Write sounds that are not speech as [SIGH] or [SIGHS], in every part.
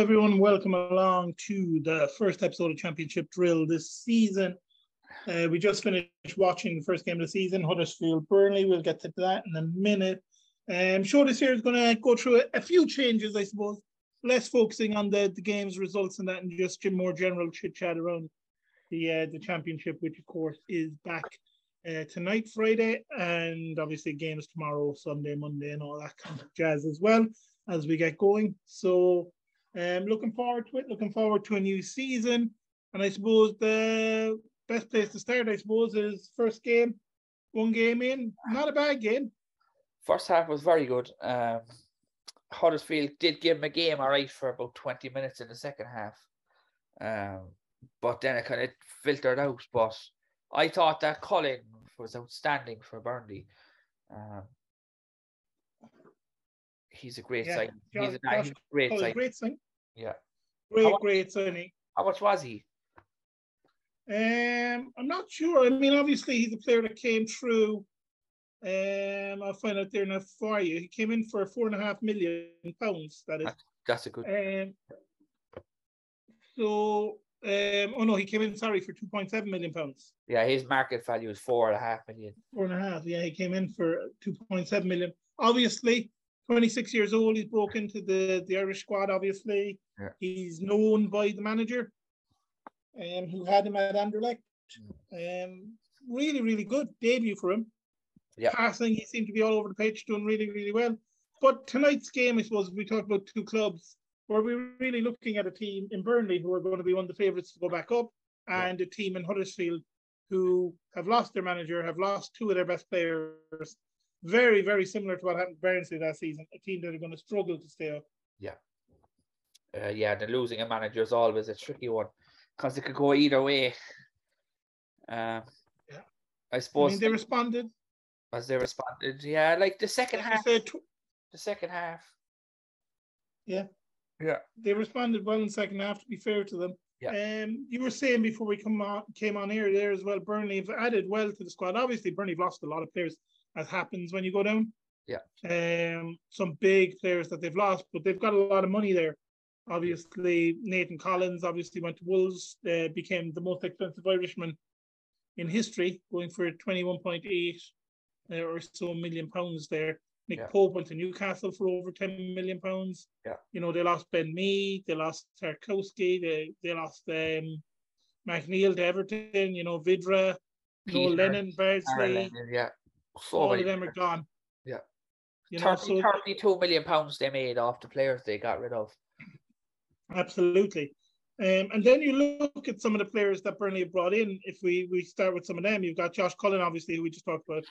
everyone. Welcome along to the first episode of Championship Drill this season. Uh, we just finished watching the first game of the season, Huddersfield Burnley. We'll get to that in a minute. Um, sure this year is going to go through a, a, few changes, I suppose. Less focusing on the, the game's results and that, and just more general chit chat around the uh, the championship, which of course is back uh, tonight, Friday, and obviously games tomorrow, Sunday, Monday, and all that kind of jazz as well as we get going. So um, looking forward to it, looking forward to a new season. And I suppose the best place to start, I suppose, is first game, one game in, not a bad game. First half was very good. Um, Huddersfield did give him a game all right for about 20 minutes in the second half. Um, but then it kind of filtered out. But I thought that Cullen was outstanding for Burnley. Um, he's a great yeah. Josh, he's, a, Josh, he's a great sign. Great sign. Yeah. Great, how, great signing. How much was he? Um, I'm not sure. I mean, obviously, he's a player that came through. Um, I'll find out there now for you. He came in for four and a half million pounds. That is. That's a good. Um, so, um, oh no, he came in. Sorry for two point seven million pounds. Yeah, his market value is four and a half million. Four and a half. Yeah, he came in for two point seven million. Obviously, 26 years old. He's broken into the, the Irish squad, obviously. Yeah. He's known by the manager um, who had him at Anderlecht. Um, really, really good debut for him. Yeah. Passing, he seemed to be all over the pitch, doing really, really well. But tonight's game, I suppose, we talked about two clubs where we're really looking at a team in Burnley who are going to be one of the favourites to go back up, and yeah. a team in Huddersfield who have lost their manager, have lost two of their best players, very, very similar to what happened to Barnsley that season, a team that are going to struggle to stay up. Yeah. Uh, yeah, the losing a manager is always a tricky one because it could go either way. Uh, yeah. I suppose I mean, they responded. As they responded, yeah, like the second half. Tw- the second half. Yeah. Yeah. They responded well in the second half, to be fair to them. Yeah. Um, you were saying before we come on came on here there as well, Burnley have added well to the squad. Obviously, Burnley have lost a lot of players as happens when you go down. Yeah. Um, some big players that they've lost, but they've got a lot of money there. Obviously, Nathan Collins obviously went to Wolves, uh, became the most expensive Irishman in history, going for 21.8 uh, or so million pounds there. Nick yeah. Pope went to Newcastle for over 10 million pounds. Yeah. You know, they lost Ben Mee, they lost Tarkowski, they, they lost um, McNeil to Everton, you know, Vydra, Noel Lennon, Bardsley. Yeah so all of them are gone. Yeah. You know, 30, so, 32 million pounds they made off the players they got rid of. Absolutely. Um, and then you look at some of the players that Burnley have brought in. If we, we start with some of them, you've got Josh Cullen, obviously, who we just talked about.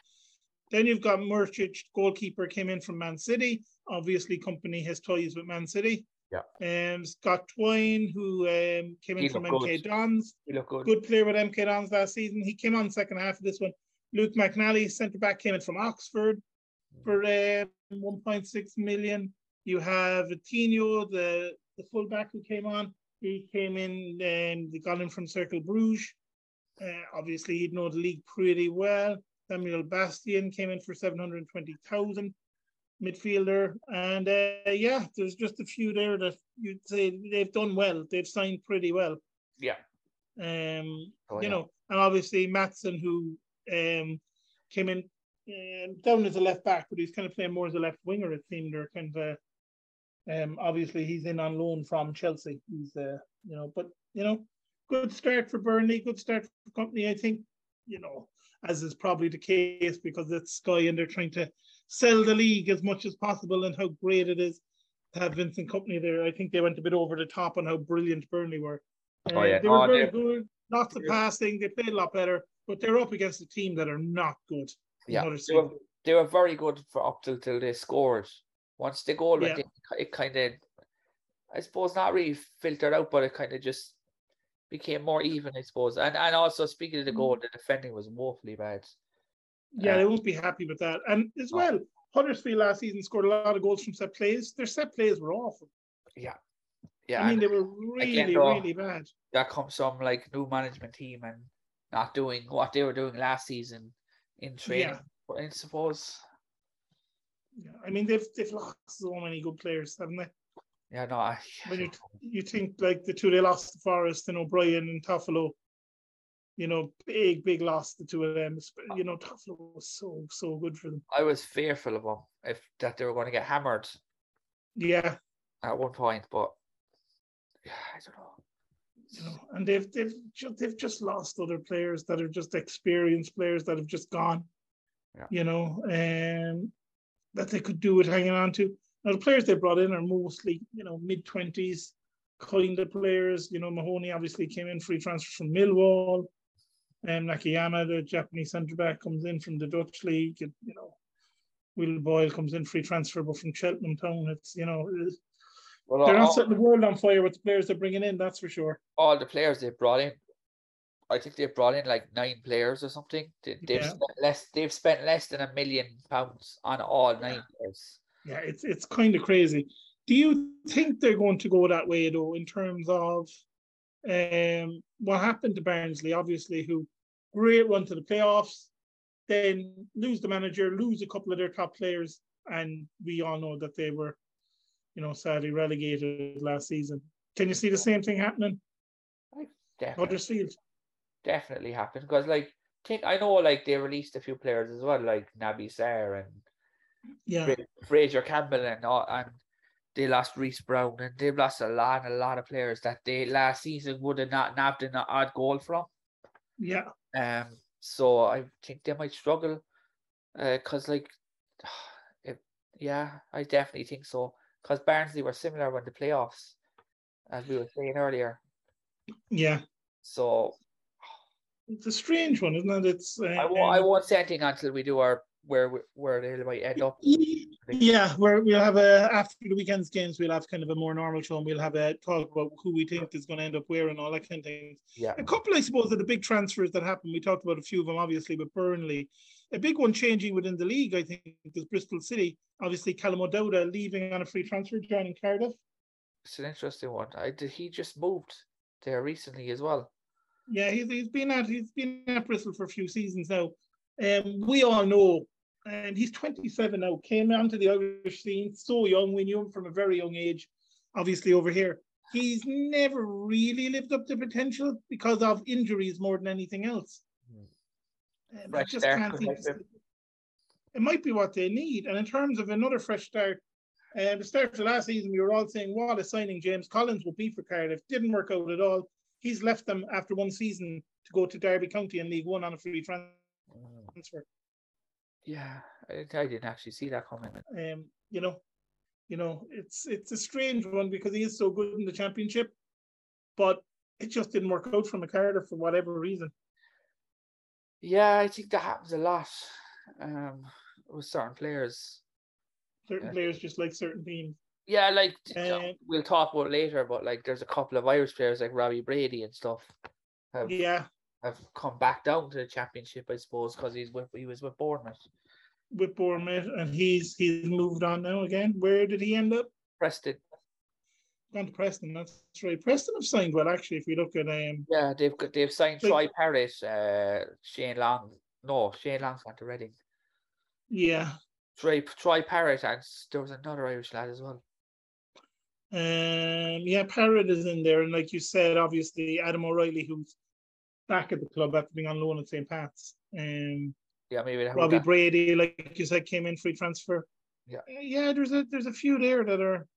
Then you've got Murchich, goalkeeper, came in from Man City. Obviously, Kompany has ties with Man City. Yeah. Um, Scott Twine, who um, came in he from MK good. Dons. He good. Good player with MK Dons last season. He came on second half of this one. Luke McNally, centre back, came in from Oxford for uh, 1.6 million. You have Tino, the, the fullback who came on. He came in and they got him from Cercle Bruges. Uh, obviously, he'd know the league pretty well. Samuel Bastien came in for 720,000 midfielder. And uh, yeah, there's just a few there that you'd say they've done well. They've signed pretty well. Yeah. Um, oh, you yeah. know, and obviously Maatsen, who um, came in um, down as a left back, but he's kind of playing more as a left winger. It seemed, or kind of. Um, obviously, he's in on loan from Chelsea. He's, uh, you know, but you know, good start for Burnley. Good start for Kompany. I think, you know, as is probably the case because it's Sky and they're trying to sell the league as much as possible and how great it is to have Vincent Kompany there. I think they went a bit over the top on how brilliant Burnley were. Uh, oh, yeah. They were oh, very good. Lots of passing. They played a lot better but they're up against a team that are not good. Yeah, they were, they were, very good for up till, till they scored. Once the goal went in, it kind of, I suppose, not really filtered out, but it kind of just became more even, I suppose. And and also speaking of the goal, mm. the defending was woefully bad. Yeah, um, they won't be happy with that. And as well, Huddersfield last season scored a lot of goals from set plays. Their set plays were awful. Yeah. Yeah. I mean, they were really, again, though, really bad. That comes from like new management team and not doing what they were doing last season in training. Yeah. I suppose. Yeah, I mean they've they've lost so many good players, haven't they? Yeah, no, I, When you [LAUGHS] you think like the two they lost to Forest and O'Brien and Toffolo, you know, big big loss the two of them. You know, Toffolo was so so good for them. I was fearful of them if that they were going to get hammered Yeah, at one point, but yeah, [SIGHS] I don't know. You know, and they've they've just, they've just lost other players that are just experienced players that have just gone. Yeah. You know, and that they could do with hanging on to. Now the players they brought in are mostly you know mid twenties kind of players. You know, Mahoney obviously came in free transfer from Millwall. And Nakayama, the Japanese centre back, comes in from the Dutch league. You you know, Will Boyle comes in free transfer, but from Cheltenham Town. It's you know Well, they're not all, setting the world on fire with the players they're bringing in. That's for sure. all the players they brought in, I think they brought in like nine players or something. They, they've Yeah. spent less. They've spent less than a million pounds on all nine Yeah. players. Yeah, it's it's kind of crazy. Do you think they're going to go that way though, in terms of um what happened to Barnsley? Obviously, who great run to the playoffs, then lose the manager, lose a couple of their top players, and we all know that they were, you know, sadly relegated last season. Can you see the same thing happening? I definitely, Huddersfield. definitely happened because like think I know like they released a few players as well, like Naby Sarr and Yeah, Fra- Fraizer Campbell and all, and they lost Reese Brown and they've lost a lot, a lot of players that they last season would have not nabbed an odd goal from. yeah, Um, so I think they might struggle, uh, cause like, [SIGHS] it, yeah, I definitely think so. Cause Barnsley were similar when the playoffs, as we were saying earlier. yeah. So It's a strange one, isn't it? It's uh, I won't, I won't say anything until we do our where where they might end up. Yeah, where we'll have a after the weekend's games, we'll have kind of a more normal show, and we'll have a talk about who we think is going to end up where and all that kind of thing. Yeah, A couple, I suppose, of the big transfers that happened. We talked about a few of them, obviously, with Burnley. A big one changing within the league, I think, is Bristol City. Obviously, Callum O'Dowda leaving on a free transfer, joining Cardiff. it's an interesting one. I did. He just moved there recently as well. Yeah, he's, he's been at he's been at Bristol for a few seasons now. Um, we all know, and he's 27 now. Came onto the Irish scene so young. We knew him from a very young age. Obviously, over here, he's never really lived up to potential because of injuries more than anything else. Um, Fresh just start can't could think. help him. It might be what they need. And in terms of another fresh start, uh, the start of the last season, we were all saying, what a signing James Collins would be for Cardiff. Didn't work out at all. He's left them after one season to go to Derby County in League One on a free Mm, transfer. Yeah, I, I didn't actually see that coming. Um, you know, you know, it's it's a strange one because he is so good in the championship, but it just didn't work out for Cardiff for whatever reason. Yeah, I think that happens a lot. Um, with certain players. Certain players just like certain teams. Yeah, like we'll talk about later, but like there's a couple of Irish players like Robbie Brady and stuff have Yeah, have come back down to the championship, I suppose, because he's with he was with Bournemouth. with Bournemouth, and he's he's moved on now again. Where did he end up? Preston, Gone to Preston. That's right. Preston have signed well, actually. If we look at um, yeah, they've got they've signed Troy Parrott, uh, Shane Long. No, Shane Long's gone to Reading. yeah, Troy Troy Parrott and there was another Irish lad as well. um, yeah, Parrott is in there, and like you said, obviously Adam O'Reilly, who's back at the club after being on loan at St. Pat's. Um, Yeah, maybe Robbie Brady, like you said, came in free transfer. Yeah. Uh, yeah. There's a there's a few there that are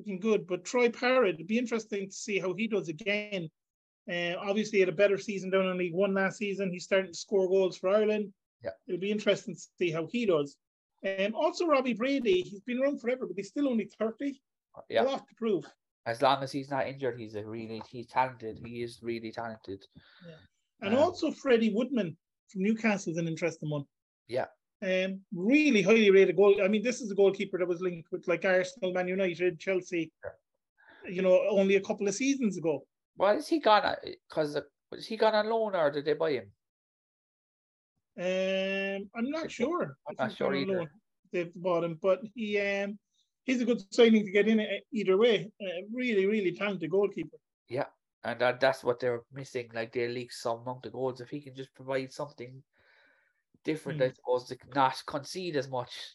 looking good, but Troy Parrott, it'd be interesting to see how he does again. Uh, obviously, he had a better season down in League One last season. He's starting to score goals for Ireland. Yeah. it'll be interesting to see how he does. Um, also, Robbie Brady, he's been around forever, but he's still only thirty. yeah. A lot to prove. As long as he's not injured, he's a really he's talented. He is really talented. And Um, also Freddie Woodman from Newcastle is an interesting one. Yeah. Um, really highly rated goal. I mean, this is a goalkeeper that was linked with like Arsenal, Man United, Chelsea. You know, only a couple of seasons ago. Well, is he gone? Because was he gone on loan or did they buy him? Um, I'm not sure. I'm not sure either. They've bought him, but he um, he's a good signing to get in either way. Uh, really, really talented goalkeeper. Yeah, and that, that's what they're missing. Like they leak some amount of goals. If he can just provide something different, I Mm. suppose, to not concede as much.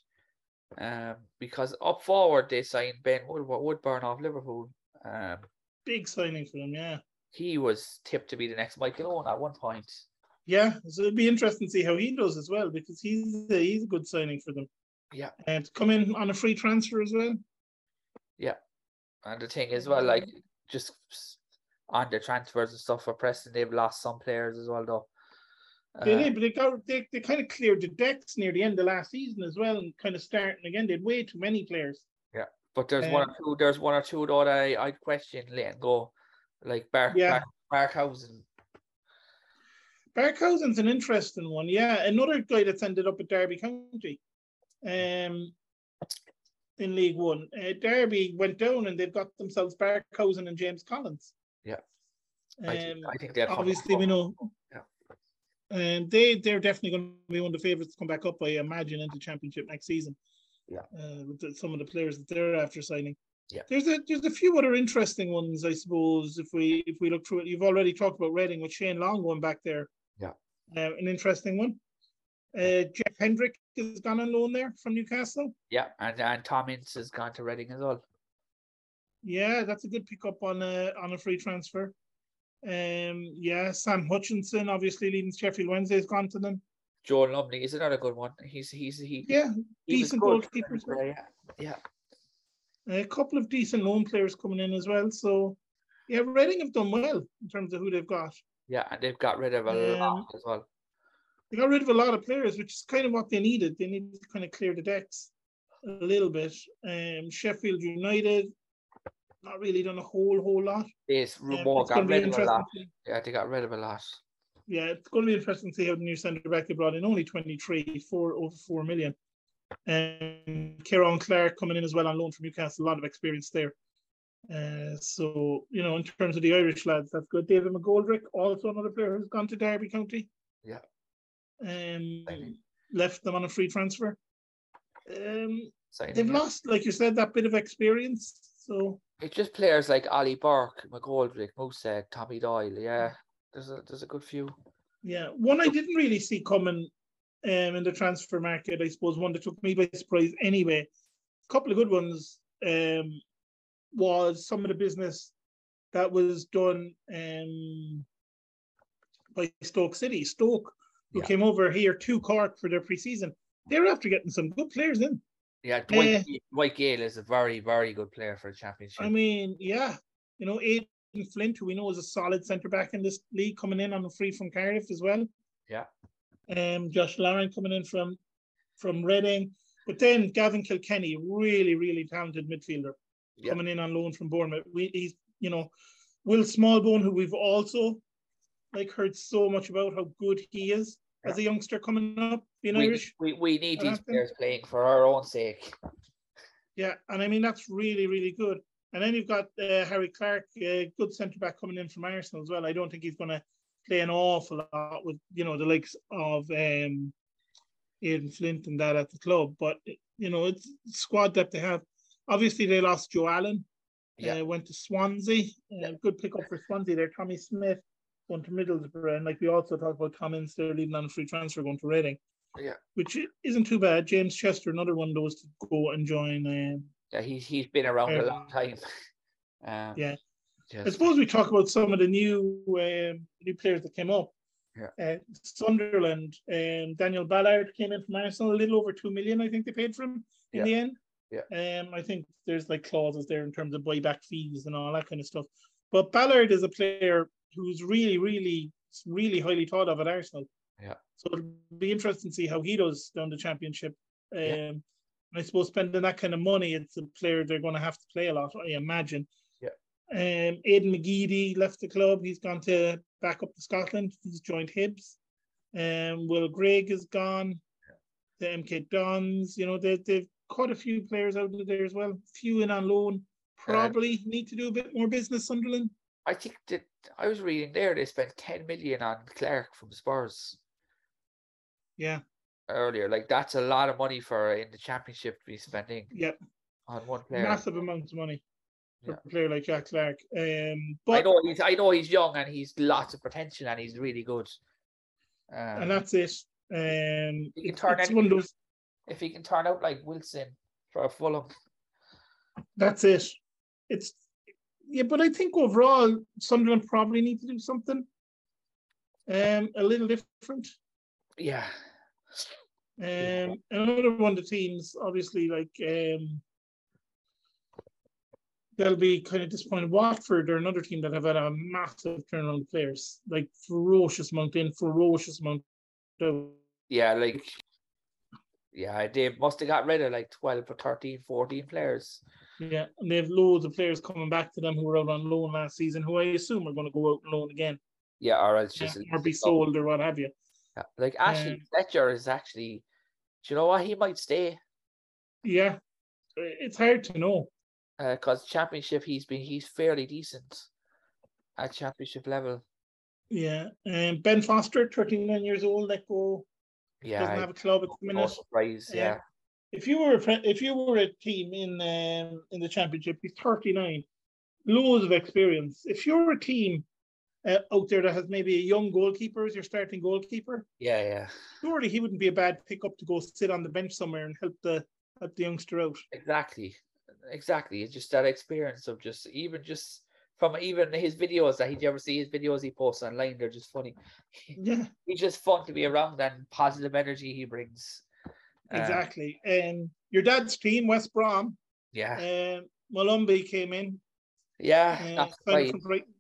Um, because up forward they signed Ben Wood- Woodburn off Liverpool. Um, Big signing for them, yeah. he was tipped to be the next Michael Owen at one point. Yeah, so it'd be interesting to see how he does as well because he's a, he's a good signing for them. Yeah. And come in on a free transfer as well. Yeah, and the thing is, well, like just on the transfers and stuff for Preston, they've lost some players as well, though. They Uh, did, but they got they, they kind of cleared the decks near the end of last season as well, and kind of starting again. They had way too many players. Yeah, but there's one or um, two. There's one or two that I I'd question letting go, like Bark Yeah. Bark Barkhuizen. Barkhuizen's an interesting one. Yeah, another guy that's ended up at Derby County, um, in League One. Uh, Derby went down and they've got themselves Barkhuizen and James Collins. Yeah. I think, Um, I think they're obviously we know. And they they're definitely going to be one of the favourites to come back up. I imagine into Championship next season. Yeah. Uh, with the, some of the players that they're after signing. Yeah. There's a there's a few other interesting ones, I suppose. If we if we look through it, you've already talked about Reading with Shane Long going back there. Yeah. Uh, an interesting one. Uh, Jeff Hendrick has gone on loan there from Newcastle. Yeah, and and Tom Ince has gone to Reading as well. Yeah, that's a good pickup on a on a free transfer. Um, yeah, Sam Hutchinson, obviously leading Sheffield Wednesday, has gone to them. Joel Lumley is another good one. He's he's he. Yeah, he decent good. goalkeepers. Yeah, yeah. a couple of decent loan players coming in as well. So, yeah, Reading have done well in terms of who they've got. Yeah, and they've got rid of a lot Um, as well. They got rid of a lot of players, which is kind of what they needed. They needed to kind of clear the decks a little bit. Um, Sheffield United, not really done a whole whole lot. Um, Rumor it's going got rid of a lot. Yeah, they got rid of a lot. Yeah, it's going to be interesting to see how the new centre back they brought in. Only 23, four over four million. And Ciaran Clark coming in as well on loan from Newcastle, a lot of experience there. Uh, so, you know, in terms of the Irish lads, that's good. David McGoldrick, also another player who's gone to Derby County. Yeah. Um, left them on a free transfer. Um, signing, they've yeah. lost, like you said, that bit of experience. So, It's just players like Ali Burke, McGoldrick, Musa, Tommy Doyle. Yeah, there's a there's a good few. Yeah, one I didn't really see coming um, in the transfer market. I suppose one that took me by surprise. Anyway, a couple of good ones um, was some of the business that was done um, by Stoke City. Stoke, who Yeah. came over here to Cork for their pre-season, they're after getting some good players in. Yeah, Dwight. Ga- Dwight Gayle is a very very good player for the championship. I mean, yeah, you know, Aden Flint, who we know is a solid centre back in this league, coming in on a free from Cardiff as well. Yeah. Um, Josh Laurent coming in from from Reading, but then Gavin Kilkenny, really, really talented midfielder, Yeah. coming in on loan from Bournemouth. We, he's, you know, Will Smallbone, who we've also like heard so much about how good he is as a youngster coming up, being we, Irish. we we need these players playing for our own sake. Yeah, and I mean that's really really good. And then you've got uh, Harry Clarke, a good centre back coming in from Arsenal as well. I don't think he's going to play an awful lot with you know the likes of um, Aden Flint and that at the club, but you know it's squad depth they have. Obviously, they lost Joe Allen. Yeah. Uh, went to Swansea. Uh, Good pick up for Swansea there. Tommy Smith going to Middlesbrough, and like we also talked about Tom Ince there leading on a free transfer going to Reading. Yeah. Which isn't too bad. James Chester, another one of those to go and join. Um, Yeah, he's he's been around a Um, long time. [LAUGHS] Um, yeah. I suppose we talk about some of the new um, new players that came up. Yeah. Uh, Sunderland, um, Daniel Ballard came in from Arsenal, a little over two million, I think they paid for him in Yeah. the end. Yeah. Um, I think there's like clauses there in terms of buyback fees and all that kind of stuff. But Ballard is a player who's really, really, really highly thought of at Arsenal. Yeah. So it'll be interesting to see how he does down the championship. Um, Yeah. I suppose spending that kind of money, it's a player they're going to have to play a lot, I imagine. Yeah. Um, Aiden McGeady left the club. He's gone to back up to Scotland. He's joined Hibs. Um, Will Grigg is gone. The MK Dons, you know, they, they've caught a few players out of there as well. Few in on loan. Probably need to do a bit more business, Sunderland. I think that I was reading there they spent 10 million on Clarke from Spurs Yeah, earlier. Like that's a lot of money for in the championship to be spending Yep. on one player. massive amounts of money for Yeah. a player like Jack Clarke. Um, but I know he's I know he's young and he's lots of potential and he's really good. Um, and that's it. Um, it's, turn it's one of those. If he can turn out like Wilson for Fulham. That's it. It's yeah, but I think overall Sunderland probably need to do something um a little different. Yeah. Um another one of the teams, obviously, like um they'll be kind of disappointed. Watford are another team that have had a massive turnaround of players, like ferocious amount in, ferocious amount out. Yeah, like yeah, they must have got rid of like 12 or 13, 14 players. Yeah, and they have loads of players coming back to them who were out on loan last season, who I assume are going to go out on loan again, Yeah, or yeah, just or be sold or what have you. Yeah, Like Ashley Um, Fletcher is actually, do you know what? He might stay Yeah, it's hard to know. because championship he's been he's fairly decent at championship level. Yeah, and Ben Foster, 39 years old, let go, Yeah, doesn't have a club at the minute. surprise. Yeah. Yeah, If you were a, if you were a team in um, in the championship, he's 39, loads of experience. If you're a team uh, out there that has maybe a young goalkeeper as your starting goalkeeper, yeah, yeah. surely he wouldn't be a bad pickup to go sit on the bench somewhere and help the help the youngster out. Exactly, exactly. It's just that experience of just even just from even his videos that he you ever see his videos he posts online. They're just funny. [LAUGHS] Yeah, [LAUGHS] He's just fun to be around and positive energy he brings. Um, exactly. And your dad's team, West Brom, yeah, um, Malumbi came in, yeah. uh, right. Brighton.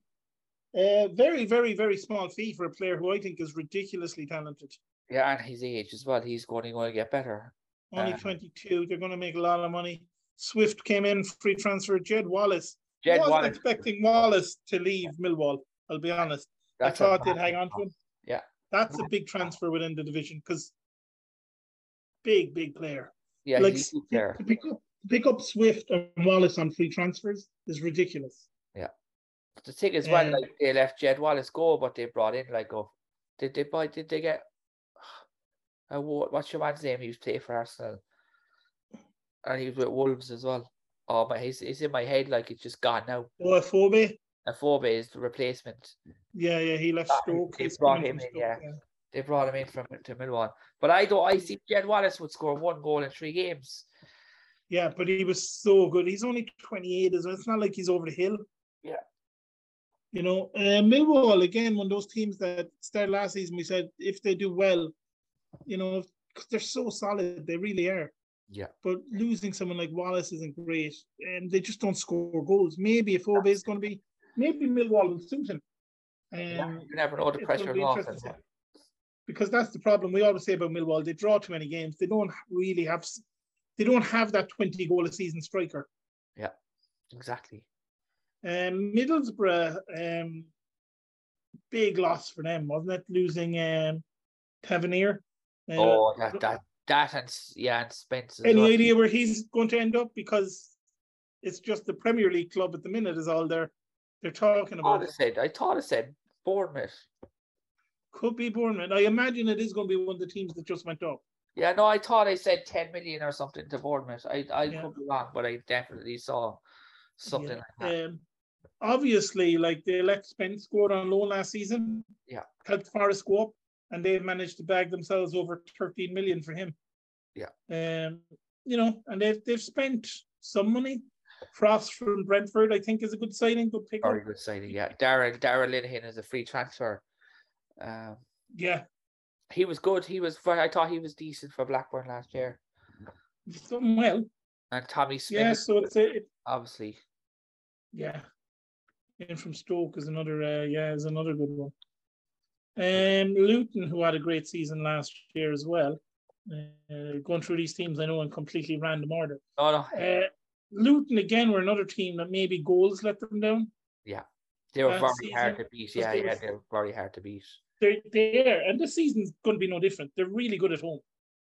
Uh, very, very, very small fee for a player who I think is ridiculously talented. Yeah, and his age as well. He's going to, going to get better. Only Uh, 22. They're going to make a lot of money. Swift came in, free transfer. Jed Wallace. Jed wasn't Wallace. expecting Wallace to leave Millwall. I'll be honest. That's I thought they'd hang on to him. Yeah. That's a big transfer within the division because big, big player. Yeah, like he's a good to pick up to pick up Swift and Wallace on free transfers is ridiculous. Yeah. The thing is, well, Um, like they left Jed Wallace go, but they brought in like oh, did they buy? Did they get? Uh, what, what's your man's name? He was playing for Arsenal, and he was with Wolves as well. Oh, but he's, he's in my head like it's just gone now. Afobe, And Phoebe is the replacement. yeah, yeah, he left Stoke. they brought him in, yeah. Stoke, They brought him in from to Millwall, but I don't. I see Jed Wallace would score one goal in three games. Yeah, but he was so good. He's only 28 as well. It's not like he's over the hill. Yeah. You know, uh, Millwall, again, one of those teams that started last season, we said if they do well, you know, because they're so solid, they really are. Yeah. But losing someone like Wallace isn't great. And they just don't score goals. Maybe if Obe is going to be, maybe Millwall will suit him. Um, you never know the pressure of interesting offense. to see. because that's the problem we always say about Millwall. They draw too many games. They don't really have. They don't have that twenty goal a season striker. Yeah, exactly. Um, Middlesbrough, um, big loss for them, wasn't it? Losing um, Tavernier. Uh, Oh, that that that and yeah, and Spence. any well. idea where he's going to end up? Because it's just the Premier League club at the minute is all they're they're talking I thought about. it said. I thought it said Bournemouth. Could be Bournemouth. I imagine it is going to be one of the teams that just went up. Yeah, no, I thought I said 10 million or something to Bournemouth. I, I Yeah. could be wrong, but I definitely saw something Yeah. like that. Um, obviously, like they let Spence scored on loan last season. Yeah. Helped Forest go up, and they've managed to bag themselves over 13 million for him. Yeah. Um, you know, and they've they've spent some money. Frost from Brentford, I think, is a good signing, good pick. Very good signing. Yeah, Darren Darren Lenihan is a free transfer. Um, Yeah, he was good. He was. I thought he was decent for Blackburn last year. he's done well. And Tommy Smith, Yeah, so it's a, it, obviously. yeah. In from Stoke is another, uh, yeah, is another good one. Um, Luton, who had a great season last year as well. Uh, going through these teams, I know in completely random order. No, no, Uh, Luton again were another team that maybe goals let them down. Yeah, they were very hard to beat. Yeah, they yeah, were- they were very hard to beat. They're there, and this season's going to be no different. They're really good at home.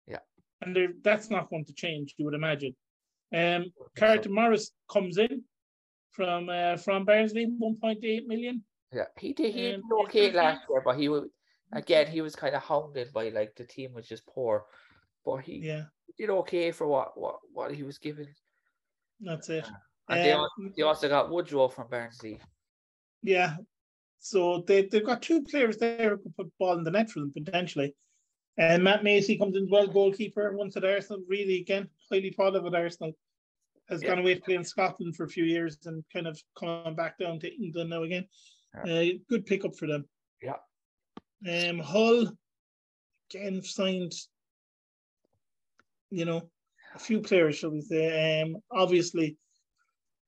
Yeah. and they're that's not going to change. You would imagine. Um, Carlton Morris comes in from uh, from Barnsley, one point eight million. Yeah, he did. He Um, did okay last year, but he was again. He was kind of hounded by like the team was just poor, but he Yeah, did okay for what what what he was given. that's it. And they, Um, also, they also got Woodrow from Barnsley. Yeah. So they, they've got two players there who could put ball in the net for them potentially. And Matt Macey comes in as well, goalkeeper, once at Arsenal, really again. highly thought of at Arsenal, has Yeah. gone away to play in Scotland for a few years and kind of come back down to England now again. Uh, good pickup for them. Yeah. Um, Hull again signed, you know, a few players, shall we say. Um, obviously,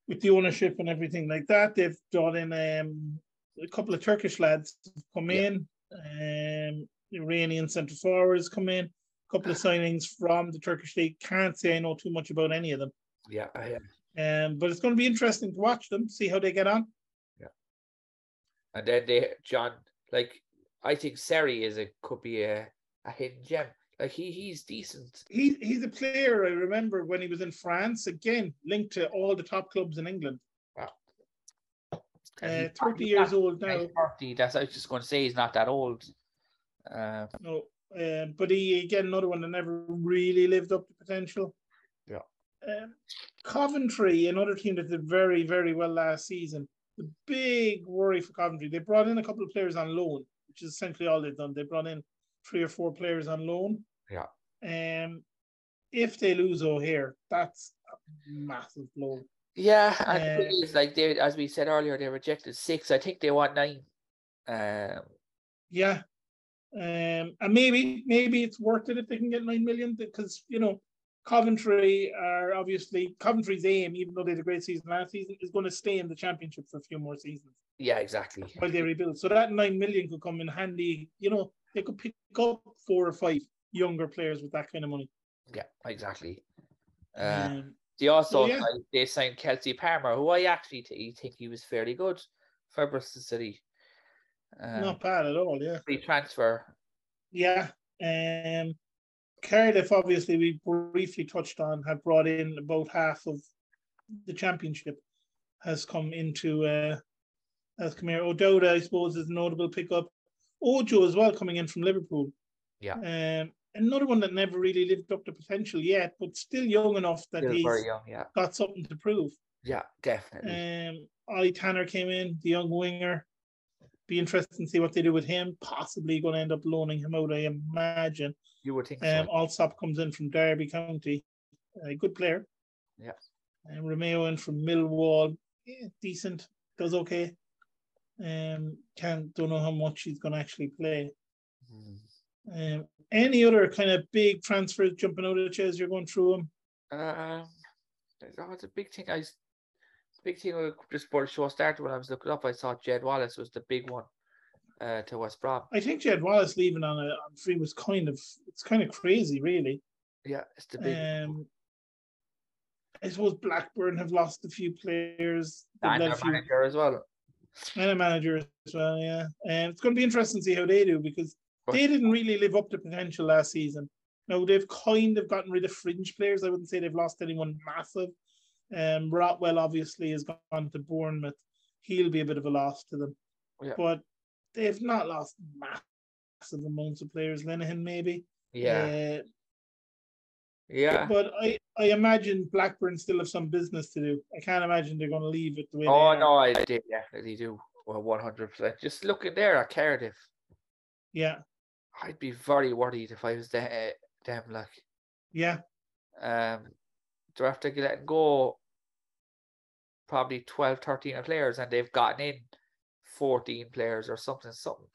with the ownership and everything like that, they've brought in um, a couple of Turkish lads to come Yeah. in. Um, Iranian centre forwards come in. A couple of signings from the Turkish league. Can't say I know too much about any of them. Yeah, I, Um, but it's going to be interesting to watch them, see how they get on. And then they John like I think Seri is a could be a, a hidden gem. Like he he's decent. He he's a player I remember when he was in France. Again, linked to all the top clubs in England. And Uh, 30 he's years not- old now. 30, That's I was just going to say he's not that old. Um, No, uh, but he again another one that never really lived up to potential. Yeah. Um, Coventry, another team that did very very well last season. The big worry for Coventry, they brought in a couple of players on loan, which is essentially all they've done. They brought in three or four players on loan. Yeah. Um, if they lose O'Hare, that's a massive blow. yeah, and is, like they as we said earlier, they rejected six. I think they want nine. Um, Yeah. Um, and maybe maybe it's worth it if they can get nine million because you know Coventry are obviously Coventry's aim, even though they had a great season last season, is going to stay in the championship for a few more seasons yeah, exactly. while they rebuild. So that nine million could come in handy. You know, they could pick up four or five younger players with that kind of money. Yeah, exactly. Uh, Um, They also yeah. signed- they signed Kasey Palmer, who I actually t- think he was fairly good for Bristol City. Um, not bad at all. Yeah. free transfer. Yeah. Um, Cardiff, obviously, we briefly touched on, have brought in about half of the championship, has come into, uh, has come here. I suppose, is a notable pickup. Ojo as well, coming in from Liverpool. Yeah. Um, another one that never really lived up to potential yet, but still young enough that Still he's young, yeah, got something to prove. yeah, definitely. Um, Ollie Tanner came in, the young winger. Be interesting to see what they do with him. Possibly going to end up loaning him out, I imagine. You would think Um, so. Allsop comes in from Derby County, a good player. Yeah. And Romeo in from Millwall, yeah, decent, does okay. Um, can't don't know how much he's going to actually play. Mm. Um, any other kind of big transfers jumping out at you as you're going through them? Um, oh, it's a big thing. I big thing with just before the show started when I was looking up, I saw Jed Wallace was the big one uh, to West Brom. I think Jed Wallace leaving on a on free was kind of it's kind of crazy, really. Yeah, it's the big. Um, I suppose Blackburn have lost a few players. And their few manager as well. and a manager as well, yeah. And it's going to be interesting to see how they do because they didn't really live up to potential last season. Now they've kind of gotten rid of fringe players. I wouldn't say they've lost anyone massive. Um, Rothwell obviously has gone to Bournemouth. He'll be a bit of a loss to them, Yeah. but they've not lost massive amounts of players. Lenihan maybe, Yeah, Uh, yeah. but I, I imagine Blackburn still have some business to do. I can't imagine they're going to leave it the way. Oh no, I did definitely do. Well, one hundred percent. Just looking there at Cardiff, Yeah, I'd be very worried if I was the, them. Like, yeah, um, they're after letting go probably 12, 13 players, and they've gotten in fourteen players or something, something,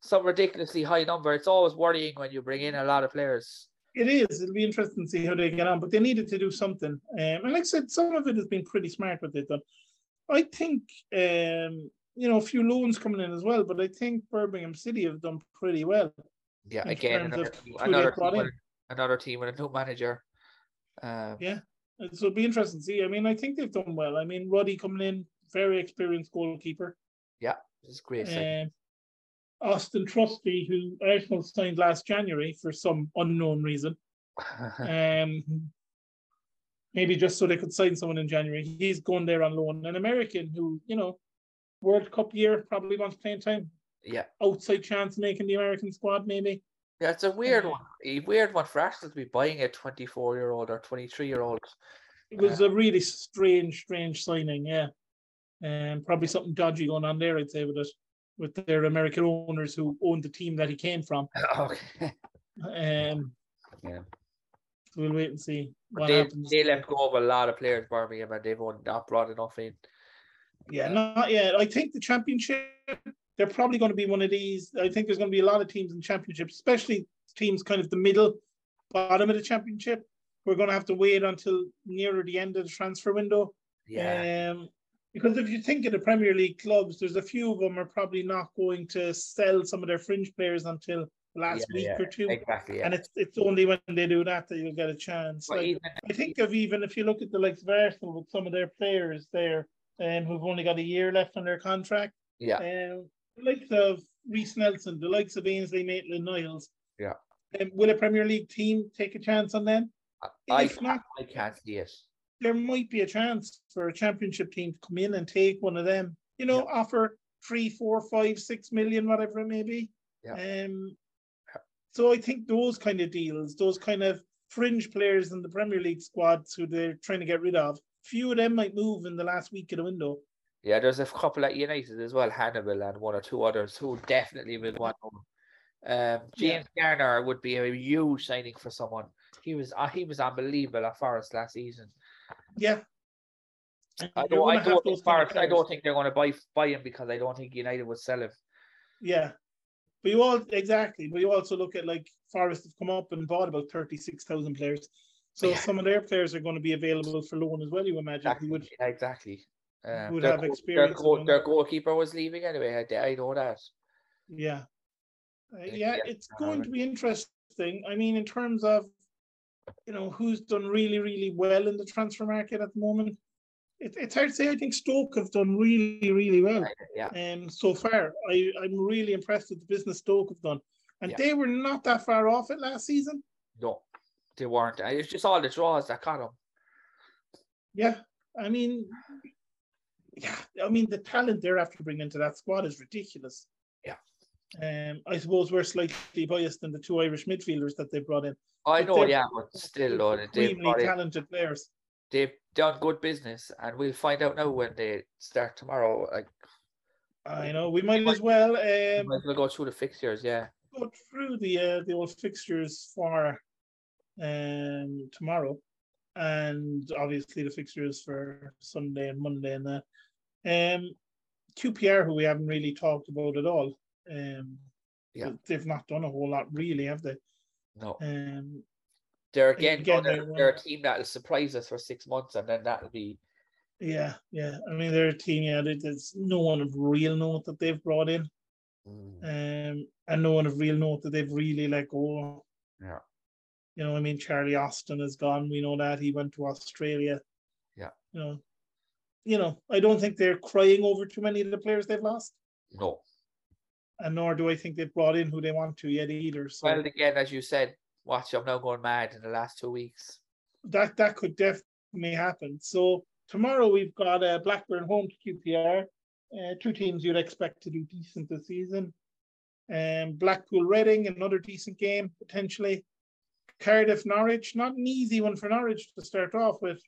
some ridiculously high number. It's always worrying when you bring in a lot of players. It is. It'll be interesting to see how they get on, but they needed to do something. Um, and like I said, some of it has been pretty smart what they've done. I think, um, you know, a few loans coming in as well, but I think Birmingham City have done pretty well. Yeah, again, another another team, with, another team with a new manager. Um, Yeah. So it'll be interesting to see. I mean, I think they've done well. I mean, Ruddy coming in, very experienced goalkeeper. yeah, this is great. Um, Auston Trusty, who Arsenal signed last January for some unknown reason. [LAUGHS] Um, maybe just so they could sign someone in January. He's going there on loan. An American who, you know, World Cup year probably wants playing time. yeah, Outside chance making the American squad, maybe. yeah, it's a weird Uh, one. A weird one for Arsenal to be buying a twenty-four-year-old or twenty-three-year-old. It was a really strange, strange signing, yeah. And probably something dodgy going on there, I'd say, with it, with their American owners who owned the team that he came from. [LAUGHS] okay. Um, Yeah. so we'll wait and see. what they, happens. they left go of a lot of players, Birmingham, and they've not brought enough in. Yeah, not yet. I think the championship, they're probably going to be one of these. I think there's going to be a lot of teams in championship, especially teams kind of the middle, bottom of the championship. We're going to have to wait until nearer the end of the transfer window. Yeah. Um, because if you think of the Premier League clubs, there's a few of them are probably not going to sell some of their fringe players until last yeah, week yeah, or two. Exactly. Yeah. And it's it's only when they do that that you'll get a chance. Like, even, I think of even if you look at the likes of Arsenal with some of their players there, um, who've only got a year left on their contract, yeah. um, the likes of Reiss Nelson, the likes of Ainsley Maitland Niles. Yeah. Um, will a Premier League team take a chance on them? I, If not, I can't see it. There might be a chance for a championship team to come in and take one of them. You know, offer three, four, five, six million, whatever it may be. Yeah. Um, so I think those kind of deals, those kind of fringe players in the Premier League squads who they're trying to get rid of, few of them might move in the last week of the window. Yeah, there's a couple at United as well, Hannibal and one or two others who definitely will want them. Um, Yeah. James Garner would be a huge signing for someone. He was uh, he was unbelievable at Forest last season. Yeah. I don't, I don't think kind Forest, I don't think they're going to buy buy him because I don't think United would sell him. Yeah. But you all exactly, but you also look at like Forest have come up and bought about thirty six thousand players. So Yeah. some of their players are going to be available for loan as well, you imagine. Exactly. Who would yeah, exactly. Um, would their have experience Their, goal, their goalkeeper was leaving anyway. I, I know that. Yeah. Uh, Yeah, yeah, yeah, it's going to be interesting. I mean, in terms of, you know, who's done really, really well in the transfer market at the moment, it, it's hard to say. I think Stoke have done really, really well Yeah. um, so far. I, I'm really impressed with the business Stoke have done. And Yeah. they were not that far off it last season. No, they weren't. It's just all the draws that got them. Yeah. I mean, yeah, I mean, the talent they're after bringing into that squad is ridiculous. Yeah. Um, I suppose we're slightly biased in the two Irish midfielders that they brought in. I But know, yeah, but still, though, Extremely talented players. they've done good business, and we'll find out now when they start tomorrow. Like, I know we might as well um, might as well go through the fixtures. Yeah, go through the uh, the old fixtures for um tomorrow, and obviously the fixtures for Sunday and Monday and that. Um, QPR, who we haven't really talked about at all. Um, Yeah. they've not done a whole lot, really, have they? no, Um, they're again, again, they're, they're they're a team that'll surprise us for six months, and then that'll be yeah, yeah. I mean, they're a team. Yeah, there- there's no one of real note that they've brought in. um, and no one of real note that they've really let go. Yeah. You know, I mean, Charlie Austin is gone. We know that he went to Australia. Yeah. You know, you know, I don't think they're crying over too many of the players they've lost, no. And nor do I think they've brought in who they want to yet either. So Well, again, as you said, watch, I'm now going mad in the last two weeks. that that could definitely happen. So tomorrow we've got uh, Blackburn home to QPR, uh, two teams you'd expect to do decent this season. Um, Blackpool Reading, another decent game potentially. Cardiff Norwich, not an easy one for Norwich to start off with.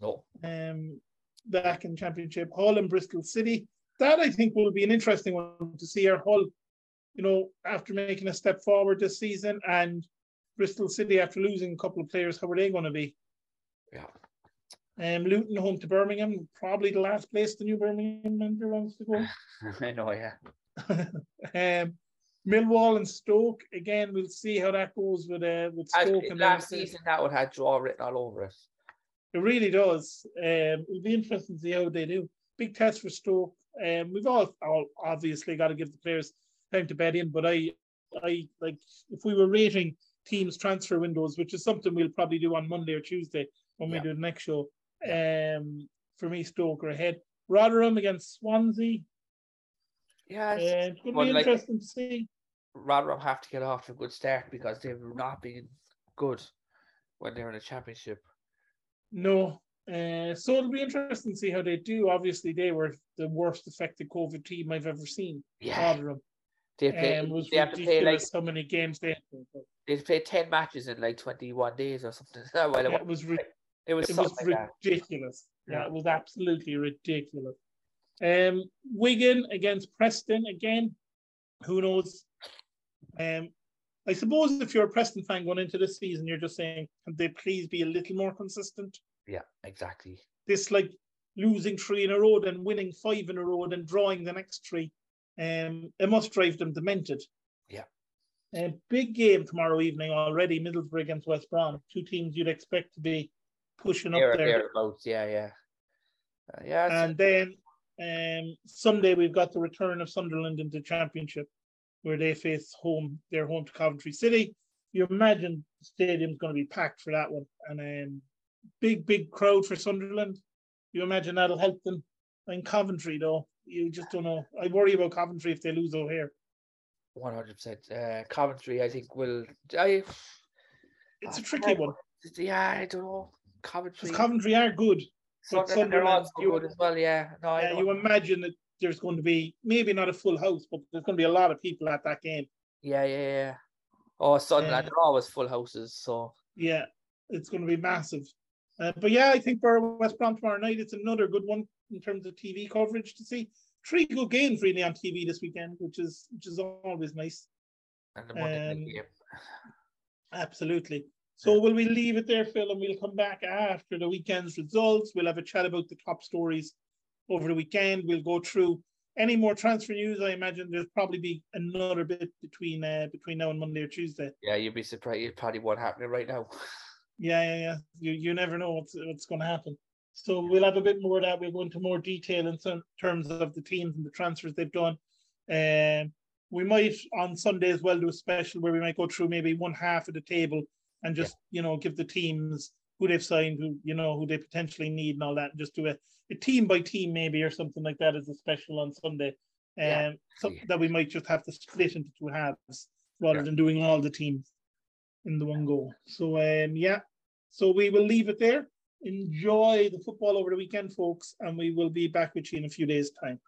No, Um, back in Championship, Hull and Bristol City. That I think will be an interesting one to see. Our Hull, you know, after making a step forward this season, and Bristol City after losing a couple of players, how are they going to be? yeah, Um, Luton home to Birmingham, probably the last place the new Birmingham manager wants to go. [LAUGHS] I know, yeah, [LAUGHS] um, Millwall and Stoke again. We'll see how that goes with uh, with As- Stoke. And last season that would have draw written all over it. It really does. Um, it'll be interesting to see how they do. Big test for Stoke. Um, we've all, all obviously got to give the players time to bed in, but I, I like if we were rating teams transfer windows, which is something we'll probably do on Monday or Tuesday when Yeah. we do the next show. Um, for me, Stoke are ahead. Rotherham against Swansea. Yeah, Uh, it's- it's going to be like- interesting to see. Rotherham have to get off to a good start because they've not been good when they're in a championship. No. Uh, so it'll be interesting to see how they do. Obviously, they were the worst affected COVID team I've ever seen. Yeah, Rotherham. They play. Um, they have to play like how many games they had. to play. they play ten matches in like twenty one days or something. [LAUGHS] well, it, was it was it was like ridiculous. Yeah, Yeah. it was absolutely ridiculous. Um, Wigan against Preston again. Who knows? Um, I suppose if you're a Preston fan going into this season, you're just saying, can they please be a little more consistent? Yeah, exactly. This like losing three in a row, then winning five in a row, then drawing the next three. Um, it must drive them demented. Yeah. A big game tomorrow evening already, Middlesbrough against West Brom. Two teams you'd expect to be pushing up There, yeah, yeah. Uh, yeah, And then um, Sunday we've got the return of Sunderland into Championship, where they face home. They're home to Coventry City. You imagine the stadium's going to be packed for that one, and um, big big crowd for Sunderland. You imagine that'll help them. In Coventry though, you just don't know. I worry about Coventry if they lose O'Hare. One hundred percent. Uh, Coventry, I think will. I. It's a I tricky one. Yeah, I don't know. Coventry. Coventry are good. but Sunderland, they're Sunderland, also you- good as well. Yeah. No, Yeah, you imagine that there's going to be maybe not a full house, but there's going to be a lot of people at that game. Yeah, yeah, yeah. Oh, Sunderland, Yeah. they're always full houses. So Yeah, it's going to be massive. Uh, but yeah, I think for West Brom tomorrow night, it's another good one in terms of TV coverage to see. Three good games really on TV this weekend, which is which is always nice. and the Monday Um, game. Absolutely. So will we leave it there, Phil, and we'll come back after the weekend's results. We'll have a chat about the top stories over the weekend. We'll go through any more transfer news. I imagine there's probably be another bit between uh, between now and Monday or Tuesday. Yeah, you'd be surprised. You'd probably what happening right now. Yeah, yeah, yeah. You you never know what's what's going to happen. So we'll have a bit more of that. We'll go into more detail in some terms of the teams and the transfers they've done. Um, we might on Sunday as well do a special where we might go through maybe one half of the table and just you know give the teams who they've signed, who you know who they potentially need and all that, and just do a, a team by team maybe or something like that as a special on Sunday. Um, Yeah. so that we might just have to split into two halves rather Yeah. than doing all the teams in the one go. So um, yeah, so we will leave it there. Enjoy the football over the weekend, folks, and we will be back with you in a few days' time.